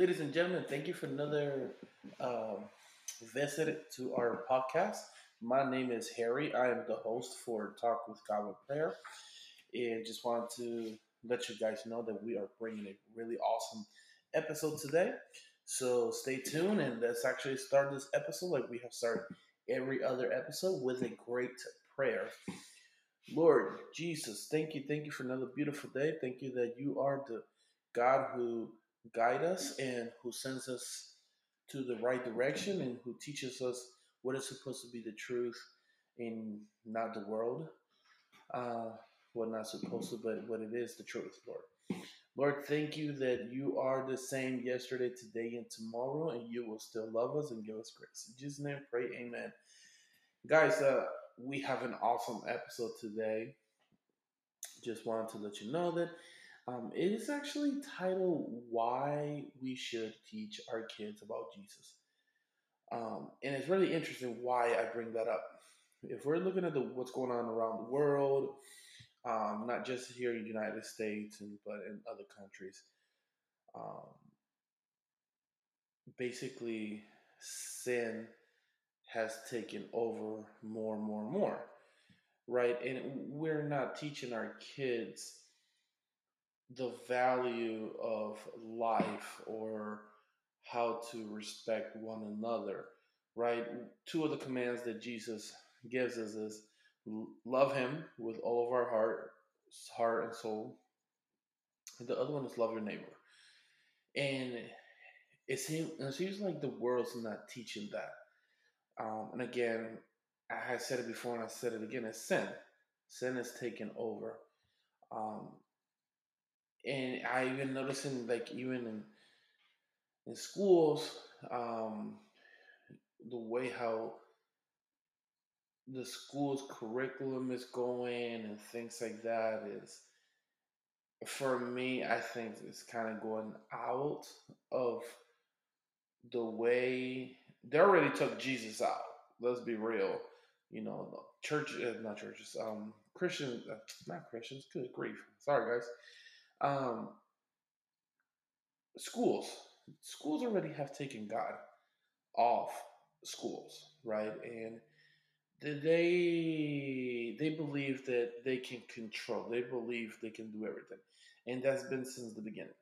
Ladies and gentlemen, thank you for another um, visit to our podcast. My name is Harry. I am the host for Talk with God with Prayer. And just wanted to let you guys know that we are bringing a really awesome episode today. So stay tuned and let's actually start this episode like we have started every other episode with a great prayer. Lord Jesus, thank you. Thank you for another beautiful day. Thank you that you are the God who guide us and who sends us to the right direction and who teaches us what is supposed to be the truth and not the world. Uh, what not supposed to, but what it is, the truth, Lord. Lord, thank you that you are the same yesterday, today, and tomorrow, and you will still love us and give us grace. In Jesus' name, pray, amen. Guys, uh, we have an awesome episode today. Just wanted to let you know that um, it is actually titled Why We Should Teach Our Kids About Jesus. Um, and it's really interesting why I bring that up. If we're looking at the, what's going on around the world, um, not just here in the United States, and, but in other countries, um, basically sin has taken over more and more and more, right? And we're not teaching our kids the value of life or how to respect one another, right? Two of the commands that Jesus gives us is love him with all of our heart, heart and soul. And the other one is love your neighbor. And it seems, it seems like the world's not teaching that. Um, and again, I said it before and I said it again, it's sin. Sin is taken over. Um, and I even noticing like even in in schools, um, the way how the school's curriculum is going and things like that is for me i think it's kind of going out of the way they already took jesus out let's be real. You know church uh, not churches um christians uh, not christians good grief sorry guys um, schools, schools already have taken God off schools, right? And they they believe that they can control. They believe they can do everything, and that's been since the beginning.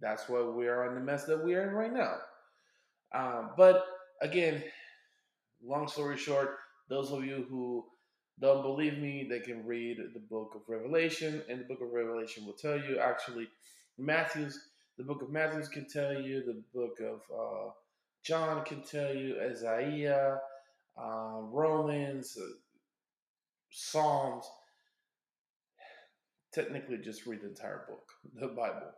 That's why we are in the mess that we are in right now. Um, but again, long story short, those of you who don't believe me, they can read the book of Revelation, and the book of Revelation will tell you. Actually, Matthew's, the book of Matthew's can tell you, the book of uh, John can tell you, Isaiah, uh, Romans, uh, Psalms. Technically, just read the entire book, the Bible,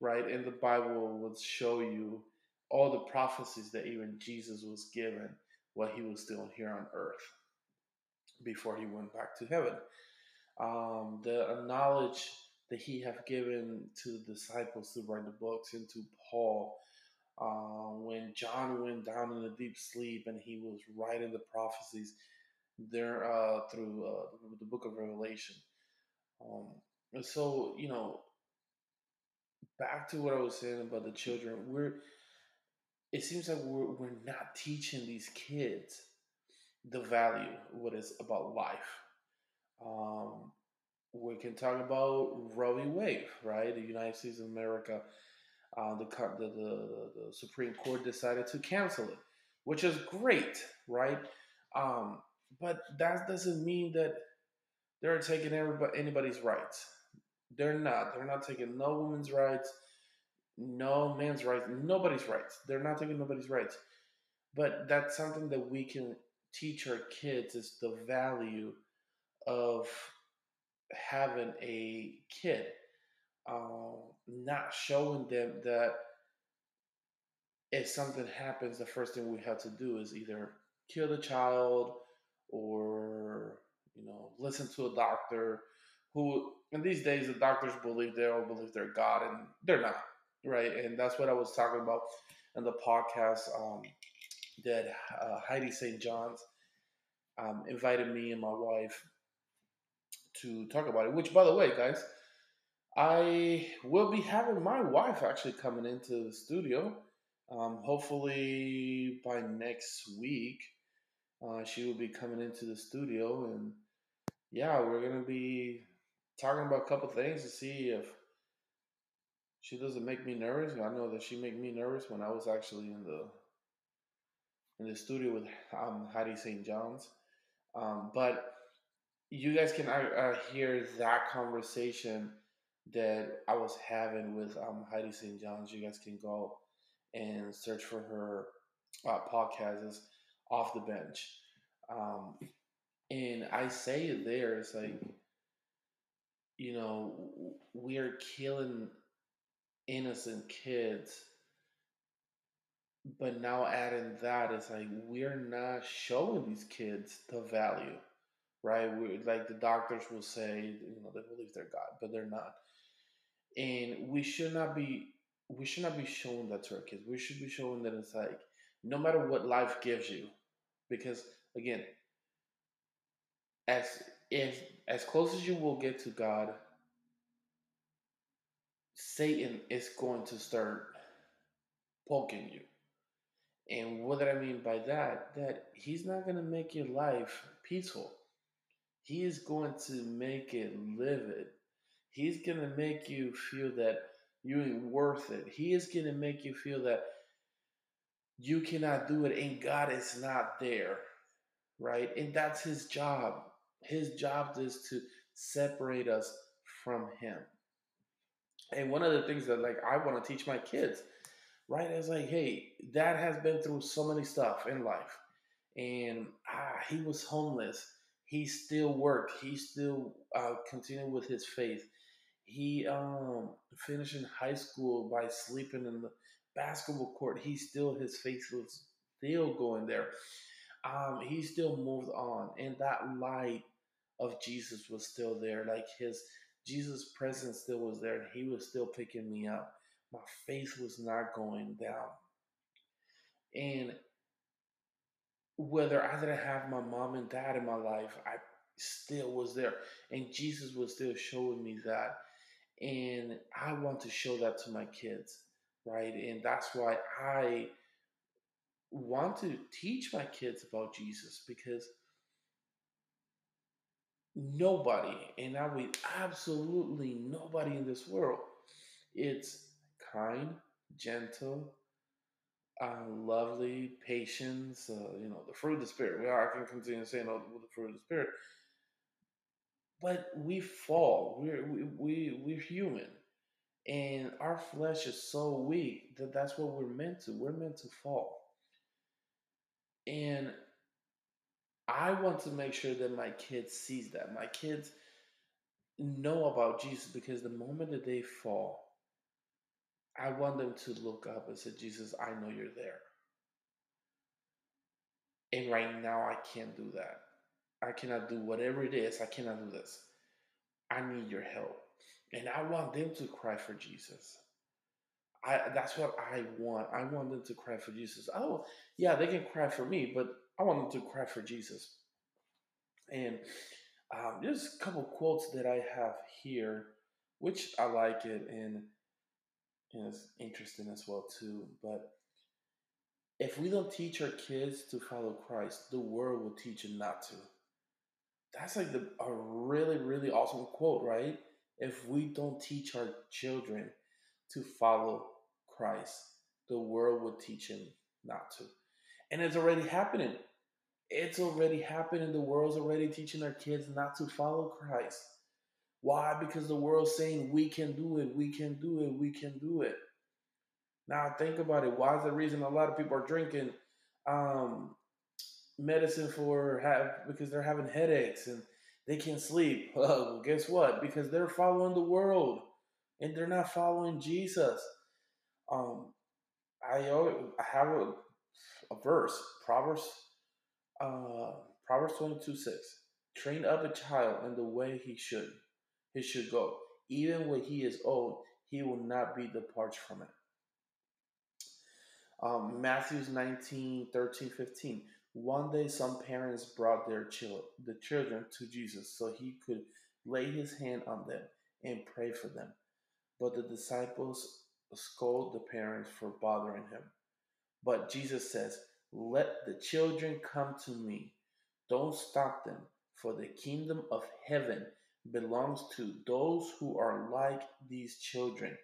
right? And the Bible will show you all the prophecies that even Jesus was given while he was still here on earth before he went back to heaven. Um, the knowledge that he have given to the disciples to write the books and to Paul uh, when John went down in a deep sleep and he was writing the prophecies there uh, through uh, the book of Revelation. Um, and so, you know, back to what I was saying about the children, we're it seems like we're, we're not teaching these kids the value, what is about life. Um, we can talk about Roe v. Wade, right? The United States of America, uh, the, the, the, the Supreme Court decided to cancel it, which is great, right? Um, but that doesn't mean that they're taking everybody, anybody's rights. They're not. They're not taking no woman's rights, no man's rights, nobody's rights. They're not taking nobody's rights. But that's something that we can teach our kids is the value of having a kid. Um, not showing them that if something happens, the first thing we have to do is either kill the child or you know listen to a doctor who in these days the doctors believe they all believe they're God and they're not right and that's what I was talking about in the podcast um, that uh, Heidi St. John's um, invited me and my wife to talk about it. Which, by the way, guys, I will be having my wife actually coming into the studio. Um, hopefully by next week, uh, she will be coming into the studio, and yeah, we're gonna be talking about a couple things to see if she doesn't make me nervous. I know that she made me nervous when I was actually in the in the studio with um, Heidi St. John's. Um, but you guys can uh, uh, hear that conversation that I was having with um, Heidi St. John's. You guys can go and search for her uh, off the bench. Um, and I say it there, it's like, you know, we're killing innocent kids. But now adding that, it's like we're not showing these kids the value, right? We like the doctors will say, you know, they believe they're God, but they're not. And we should not be we should not be showing that to our kids. We should be showing that it's like no matter what life gives you, because again, as if as close as you will get to God, Satan is going to start poking you. And what did I mean by that? That he's not going to make your life peaceful. He is going to make it livid. He's going to make you feel that you ain't worth it. He is going to make you feel that you cannot do it and God is not there. Right? And that's his job. His job is to separate us from him. And one of the things that like I want to teach my kids, right, is like, hey, dad has been through so many stuff in life. And ah, he was homeless. He still worked. He still uh, continued with his faith. He um, finished in high school by sleeping in the basketball court. He still his faith was still going there. Um, he still moved on, and that light of Jesus was still there. Like his Jesus' presence still was there, and he was still picking me up. My faith was not going down. And whether I didn't have my mom and dad in my life, I still was there. And Jesus was still showing me that. And I want to show that to my kids, right? And that's why I want to teach my kids about Jesus because nobody, and I mean absolutely nobody in this world, it's kind, gentle, uh, lovely, patience, uh, you know, the fruit of the Spirit. We are, I can continue saying oh, the fruit of the Spirit. But we fall. We're, we, we, we're human. And our flesh is so weak that that's what we're meant to. We're meant to fall. And I want to make sure that my kids sees that. My kids know about Jesus because the moment that they fall, I want them to look up and say, Jesus, I know you're there. And right now, I can't do that. I cannot do whatever it is. I cannot do this. I need your help. And I want them to cry for Jesus. I, that's what I want. I want them to cry for Jesus. Oh, yeah, they can cry for me, but I want them to cry for Jesus. And um, there's a couple quotes that I have here, which I like it and, and it's interesting as well too. But if we don't teach our kids to follow Christ, the world will teach them not to. That's like the, a really, really awesome quote, right? If we don't teach our children to follow Christ, the world will teach them not to. And it's already happening. It's already happening. The world's already teaching our kids not to follow Christ. Why? Because the world's saying we can do it, we can do it, we can do it. Now think about it. Why is the reason a lot of people are drinking um, medicine for have because they're having headaches and they can't sleep? Well, guess what? Because they're following the world and they're not following Jesus. Um, I, I have a, a verse, Proverbs uh, Proverbs 22 6. Train up a child in the way he should, he should go. Even when he is old, he will not be departed from it. Um, Matthew's 19, 13, 15. One day some parents brought their children, the children to Jesus so he could lay his hand on them and pray for them. but the disciples scold the parents for bothering him. But Jesus says, Let the children come to me. Don't stop them, for the kingdom of heaven belongs to those who are like these children.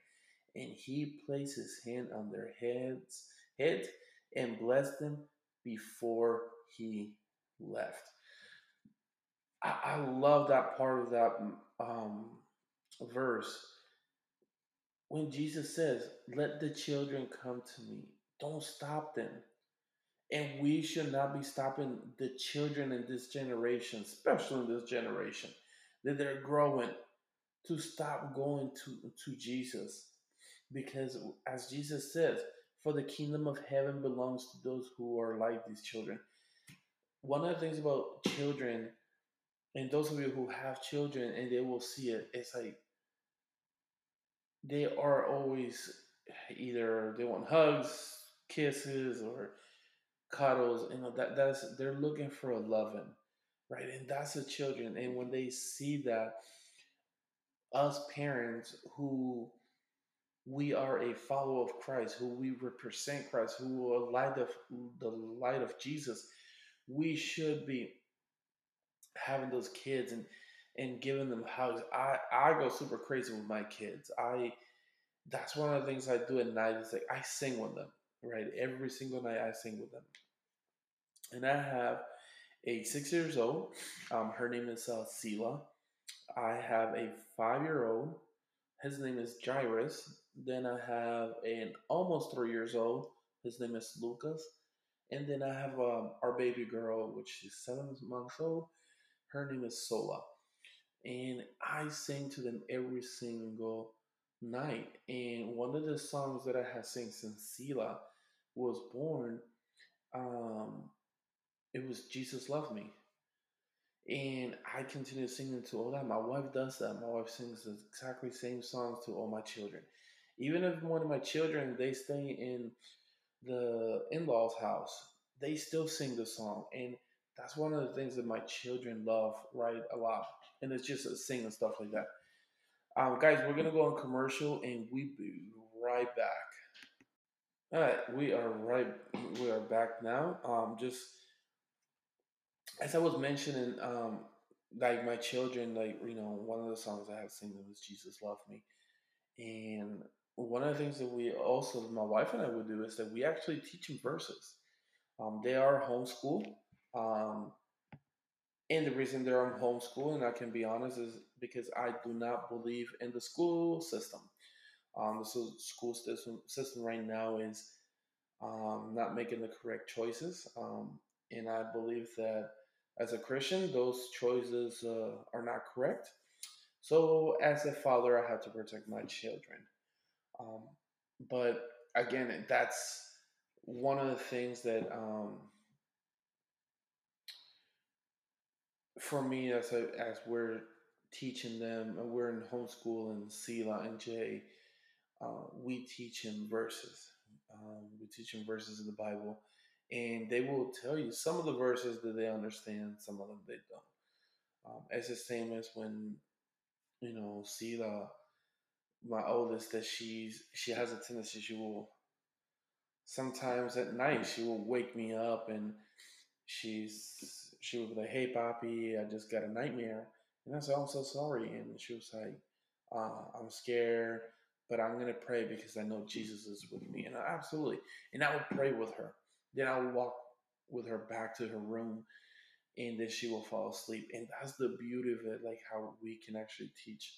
And he placed his hand on their heads, head and blessed them before he left. I, I love that part of that um, verse when Jesus says, Let the children come to me, don't stop them. And we should not be stopping the children in this generation, especially in this generation, that they're growing to stop going to, to Jesus. Because as Jesus says, for the kingdom of heaven belongs to those who are like these children. One of the things about children, and those of you who have children and they will see it, it's like they are always either they want hugs, kisses, or cuddles. You know that that's they're looking for a loving, right? And that's the children. And when they see that, us parents who we are a follower of Christ, who we represent Christ, who are light of the light of Jesus, we should be having those kids and and giving them hugs. I I go super crazy with my kids. I that's one of the things I do at night is like I sing with them, right? Every single night I sing with them. And I have a six years old. Um, her name is uh, Sela. I have a five year old. His name is Jairus. Then I have an almost three years old. His name is Lucas. And then I have um, our baby girl, which is seven months old. Her name is Sola and I sing to them every single night. And one of the songs that I have sing since Sela was born, um, it was Jesus Love Me. And I continue singing to all that. My wife does that. My wife sings the exactly same songs to all my children. Even if one of my children they stay in the in-laws house, they still sing the song. And that's one of the things that my children love, right? A lot and it's just a sing and stuff like that. Um, guys, we're gonna go on commercial and we be right back. All right, we are right. We are back now. Um, just as I was mentioning, um, like my children, like you know, one of the songs I have sing is "Jesus Love Me," and one of the things that we also, my wife and I would do is that we actually teach them verses. Um, they are homeschooled. Um, and the reason they're on homeschooling, I can be honest, is because I do not believe in the school system. Um, the school system system right now is um, not making the correct choices, um, and I believe that as a Christian, those choices uh, are not correct. So, as a father, I have to protect my children. Um, but again, that's one of the things that um, for me, as a, as we're teaching them, and we're in homeschool and Sela and Jay, uh, we teach him verses. Um, we teach him verses in the Bible, and they will tell you some of the verses that they understand, some of them they don't. Um, it's the same as when you know Sela, my oldest, that she's she has a tendency she will sometimes at night she will wake me up and she's she was like, "Hey, Poppy, I just got a nightmare," and I said, "I'm so sorry," and she was like, uh, "I'm scared." But I'm gonna pray because I know Jesus is with me, and I, absolutely. And I would pray with her. Then I will walk with her back to her room, and then she will fall asleep. And that's the beauty of it, like how we can actually teach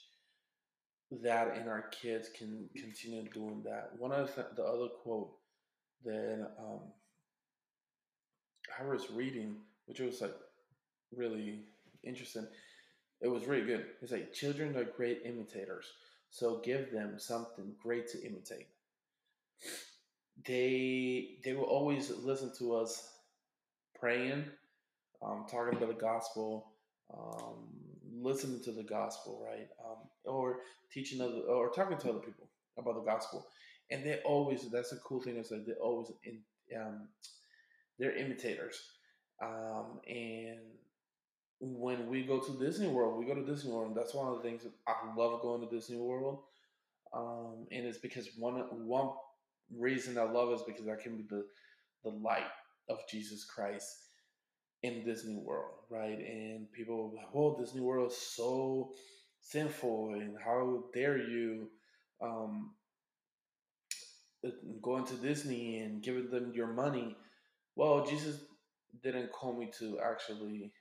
that, and our kids can continue doing that. One of the, the other quote that um, I was reading which was like really interesting. It was really good. It's like children are great imitators, so give them something great to imitate. They they will always listen to us praying, um, talking about the gospel, um, listening to the gospel, right? Um, or teaching other or talking to other people about the gospel. And they always that's a cool thing is that they always in, um, they're imitators. Um, and when we go to Disney World, we go to Disney World. And that's one of the things I love going to Disney World. um, and it's because one one reason I love is because I can be the the light of Jesus Christ in Disney World, right? And people, oh, Disney World is so sinful, and how dare you um, going to Disney and giving them your money? Well, Jesus didn't call me to actually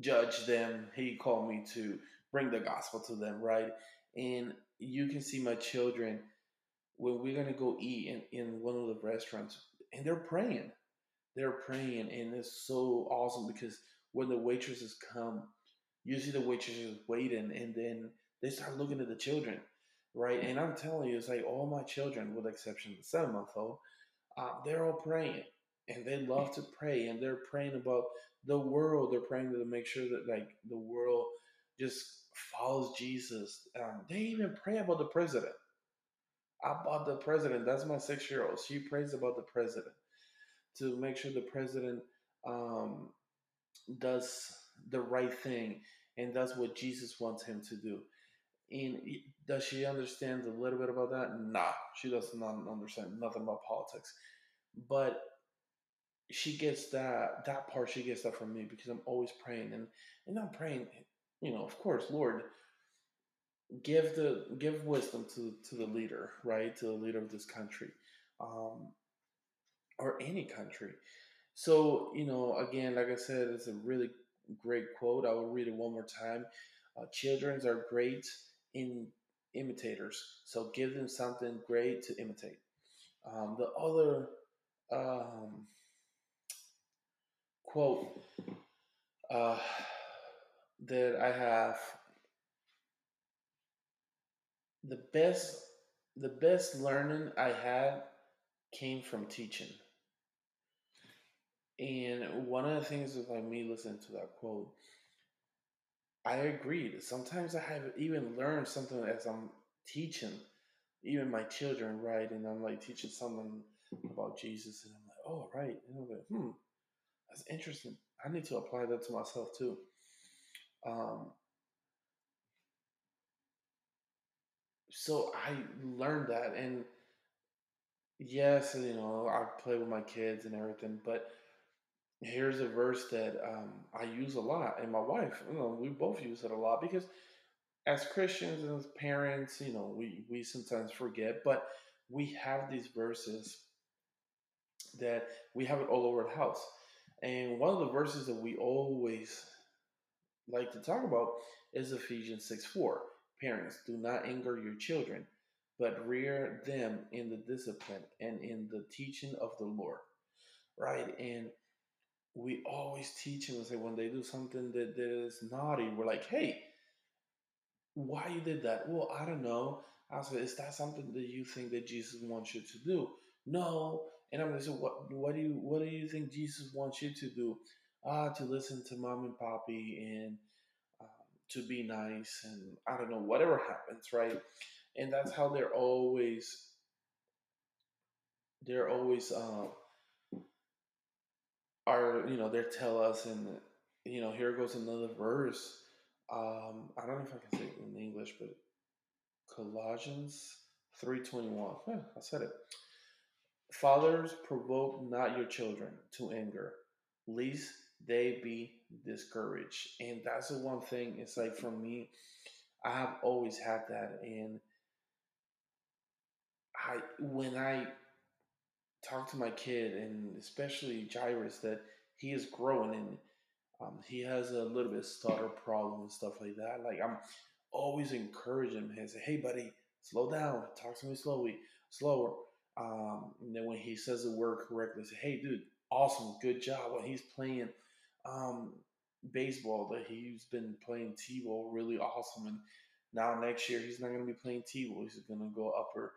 judge them. He called me to bring the gospel to them, right? And you can see my children when we're gonna go eat in, in one of the restaurants, and they're praying. They're praying, and it's so awesome because when the waitresses come, you see the waitresses waiting, and then they start looking at the children, right? And I'm telling you, it's like all my children, with the exception of the seven month old, uh, they're all praying, and they love to pray, and they're praying about the world. They're praying to make sure that like the world just follows Jesus. Um, they even pray about the president. About the president. That's my six year old. She prays about the president to make sure the president um, does the right thing and does what Jesus wants him to do. And does she understand a little bit about that? Nah, she does not understand nothing about politics. But she gets that that part. She gets that from me because I'm always praying and and I'm praying you know, of course, Lord, give the give wisdom to to the leader, right? To the leader of this country, um, or any country. So you know, again, like I said, it's a really great quote. I will read it one more time. Uh, Children are great in imitators, so give them something great to imitate. Um, the other um, quote. Uh, that I have the best the best learning I had came from teaching. And one of the things like me listening to that quote, I agreed. Sometimes I have even learned something as I'm teaching, even my children, right? And I'm like teaching someone about Jesus, and I'm like, oh, right. And I'm like, hmm, that's interesting. I need to apply that to myself too. Um, so I learned that, and yes, you know, I play with my kids and everything, but here's a verse that um, I use a lot, and my wife, you know, we both use it a lot because as Christians and as parents, you know, we we sometimes forget, but we have these verses that we have it all over the house. And one of the verses that we always like to talk about is Ephesians 6 4. Parents, do not anger your children, but rear them in the discipline and in the teaching of the Lord. Right? And we always teach them and say when they do something that, that is naughty, we're like, hey, why you did that? Well, I don't know. I said, is that something that you think that Jesus wants you to do? No. And I'm gonna say, what what do you what do you think Jesus wants you to do? uh, to listen to mom and poppy and to be nice and I don't know, whatever happens, right? And that's how they're always, they're always, uh, are, you know, they tell us, and, you know, here goes another verse. Um, I don't know if I can say it in English, but Colossians 3.21. Yeah, I said it. Fathers, provoke not your children to anger, lest they be discouraged. And that's the one thing. It's like for me, I have always had that. And I when I talk to my kid and especially Jairus that he is growing and um, he has a little bit stutter problem and stuff like that. Like I'm always encouraging him and say, "Hey, buddy, slow down. Talk to me slowly, slower." Um, and then when he says the word correctly, say, "Hey, dude, awesome, good job." When he's playing um, baseball that he's been playing T-ball really awesome, and now next year he's not going to be playing T-ball. He's going to go upper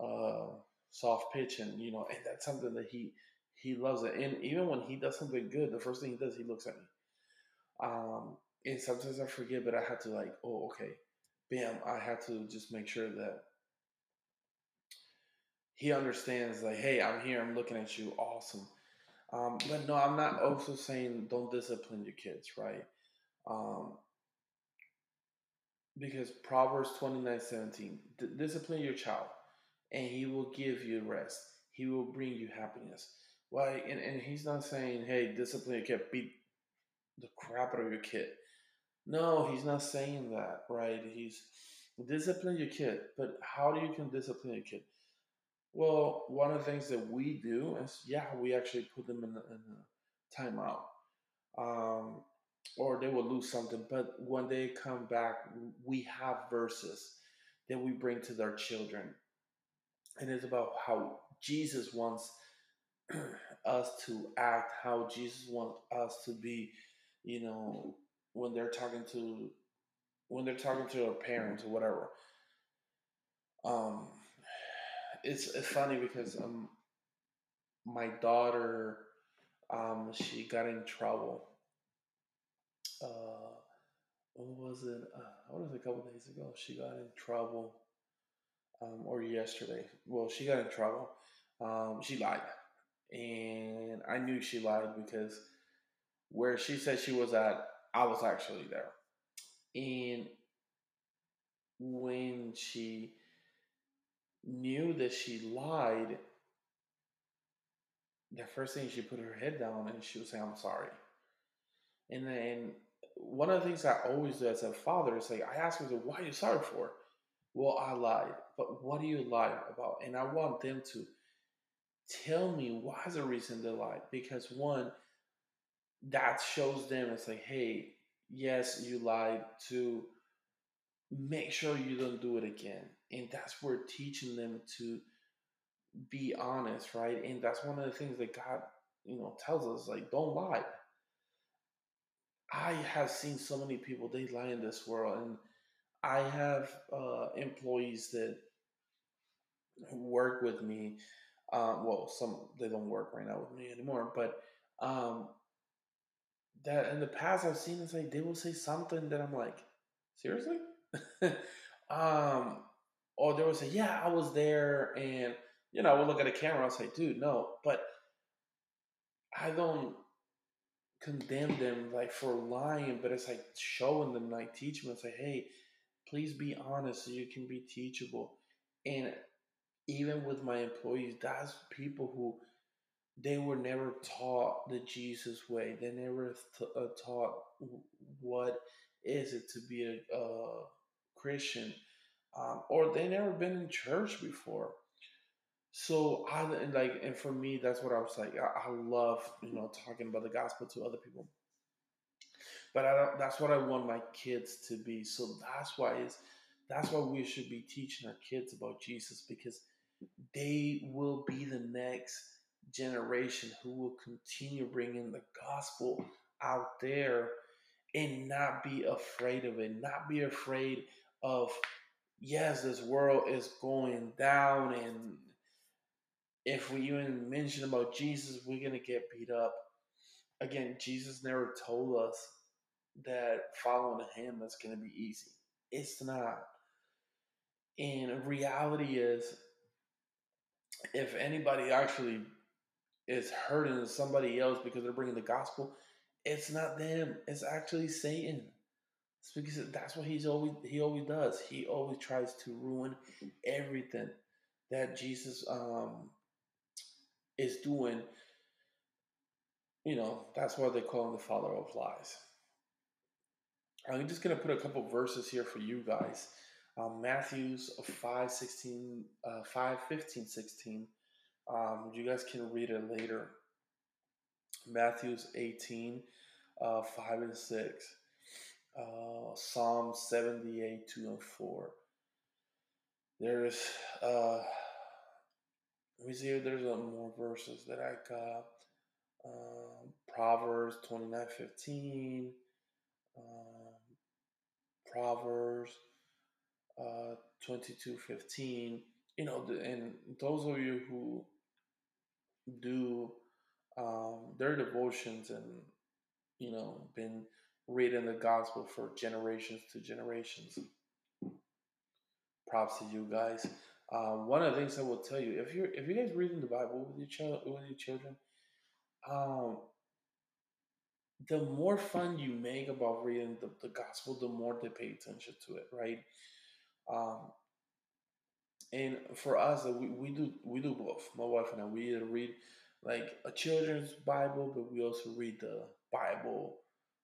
uh, soft pitch, and you know, and that's something that he he loves it. And even when he does something good, the first thing he does, he looks at me. Um, and sometimes I forget, but I have to like, oh, okay, bam, I have to just make sure that he understands, like, hey, I'm here, I'm looking at you, awesome. Um, but no, I'm not also saying don't discipline your kids, right? Um, because Proverbs 29 17, discipline your child, and he will give you rest. He will bring you happiness. Why? And, and he's not saying, hey, discipline your kid, beat the crap out of your kid. No, he's not saying that, right? He's discipline your kid, but how do you can discipline your kid? Well, one of the things that we do is, yeah, we actually put them in a, in a timeout. Um, or they will lose something. But when they come back, we have verses that we bring to their children. And it's about how Jesus wants us to act, how Jesus wants us to be, you know, when they're talking to when they're talking to their parents or whatever. Um it's it's funny because um my daughter um she got in trouble uh, what was it? Uh, what was a couple days ago? She got in trouble, um, or yesterday. Well, she got in trouble. Um, she lied, and I knew she lied because where she said she was at, I was actually there, and when she knew that she lied, the first thing she put her head down and she was saying, "I'm sorry." And then one of the things I always do as a father is like, I ask them, why are you sorry for? Well, I lied. But what do you lie about? And I want them to tell me why is the reason they lied. Because one, that shows them it's like, hey, yes, you lied to make sure you don't do it again. And that's where teaching them to be honest, right? And that's one of the things that God, you know, tells us, like, don't lie. I have seen so many people they lie in this world, and I have uh, employees that work with me. Um, well, some they don't work right now with me anymore, but um, that in the past I've seen it's like they will say something that I'm like, seriously, um, or they will say, yeah, I was there, and you know, I will look at the camera and say, dude, no, but I don't condemn them like for lying, but it's like showing them, like teaching them, say, hey, please be honest so you can be teachable. And even with my employees, that's people who they were never taught the Jesus way. They never th- uh, taught what is it to be a, a Christian, um, or they never been in church before. So I and like, and for me, that's what I was like. I, I love you know talking about the gospel to other people, but I that's what I want my kids to be. So that's why is that's why we should be teaching our kids about Jesus because they will be the next generation who will continue bringing the gospel out there and not be afraid of it, not be afraid of yes, this world is going down and if we even mention about Jesus, we're to get beat up. Again, Jesus never told us that following him is to be easy. It's not. And reality is, if anybody actually is hurting somebody else because they're bringing the gospel, it's not them. It's actually Satan. It's because that's what he's always he always does. He always tries to ruin everything that Jesus um, is doing, you know, that's why they call him the father of lies. I'm just to put a couple verses here for you guys. Um, Matthew's 5, 16, uh, 5, 15, 16. Um, you guys can read it later. Matthew's 18, uh, 5 and 6. Uh, Psalm 78, 2 and 4. There's uh, let me see if there's more verses that I got. Um, Proverbs 29 15. Um, Proverbs uh, 22 15. You know, and those of you who do um, their devotions and, you know, been reading the gospel for generations to generations. Props to you guys. Um, one of the things I will tell you, if you're if you guys reading the Bible with your child with your children, um, the more fun you make about reading the, the gospel, the more they pay attention to it, right? Um, and for us, we, we do we do both. My wife and I, we read like a children's Bible, but we also read the Bible,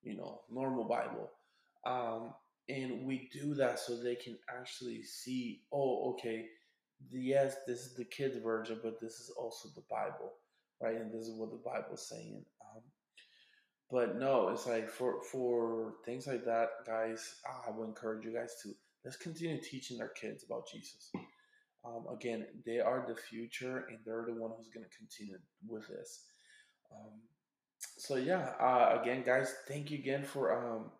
you know, normal Bible. Um, and we do that so they can actually see, oh, okay, yes, this is the kids' version, but this is also the Bible, right? And this is what the Bible is saying. Um, but no, it's like for for things like that, guys. I would encourage you guys to let's continue teaching our kids about Jesus. Um, again, they are the future, and they're the one who's going to continue with this. Um, so yeah, uh, again, guys, thank you again for um,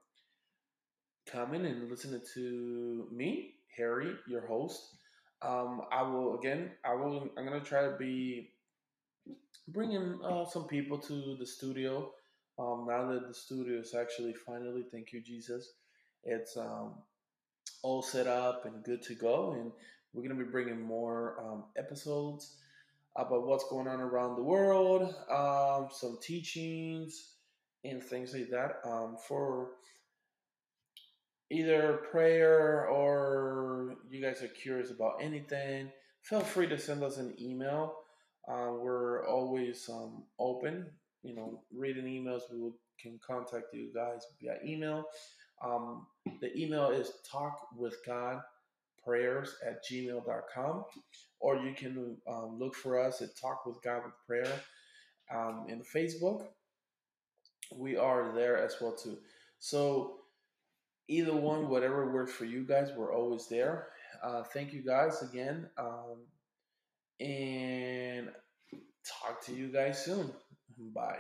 coming and listening to me, Harry, your host. Um, I will again, I will. I'm gonna try to be bringing uh, some people to the studio. Um, now that the studio is actually finally, thank you Jesus, it's um, all set up and good to go, and we're gonna be bringing more um, episodes about what's going on around the world, um, some teachings and things like that um, for either prayer or you guys are curious about anything, feel free to send us an email. Uh, we're always um, open, you know, reading emails. We will, can contact you guys via email. Um, the email is talkwithgodprayers at gmail.com, or you can um, look for us at Talk with God with Prayer um, in Facebook. We are there as well too. So either one, whatever works for you guys, we're always there. Uh, thank you guys again. Um, and talk to you guys soon. Bye.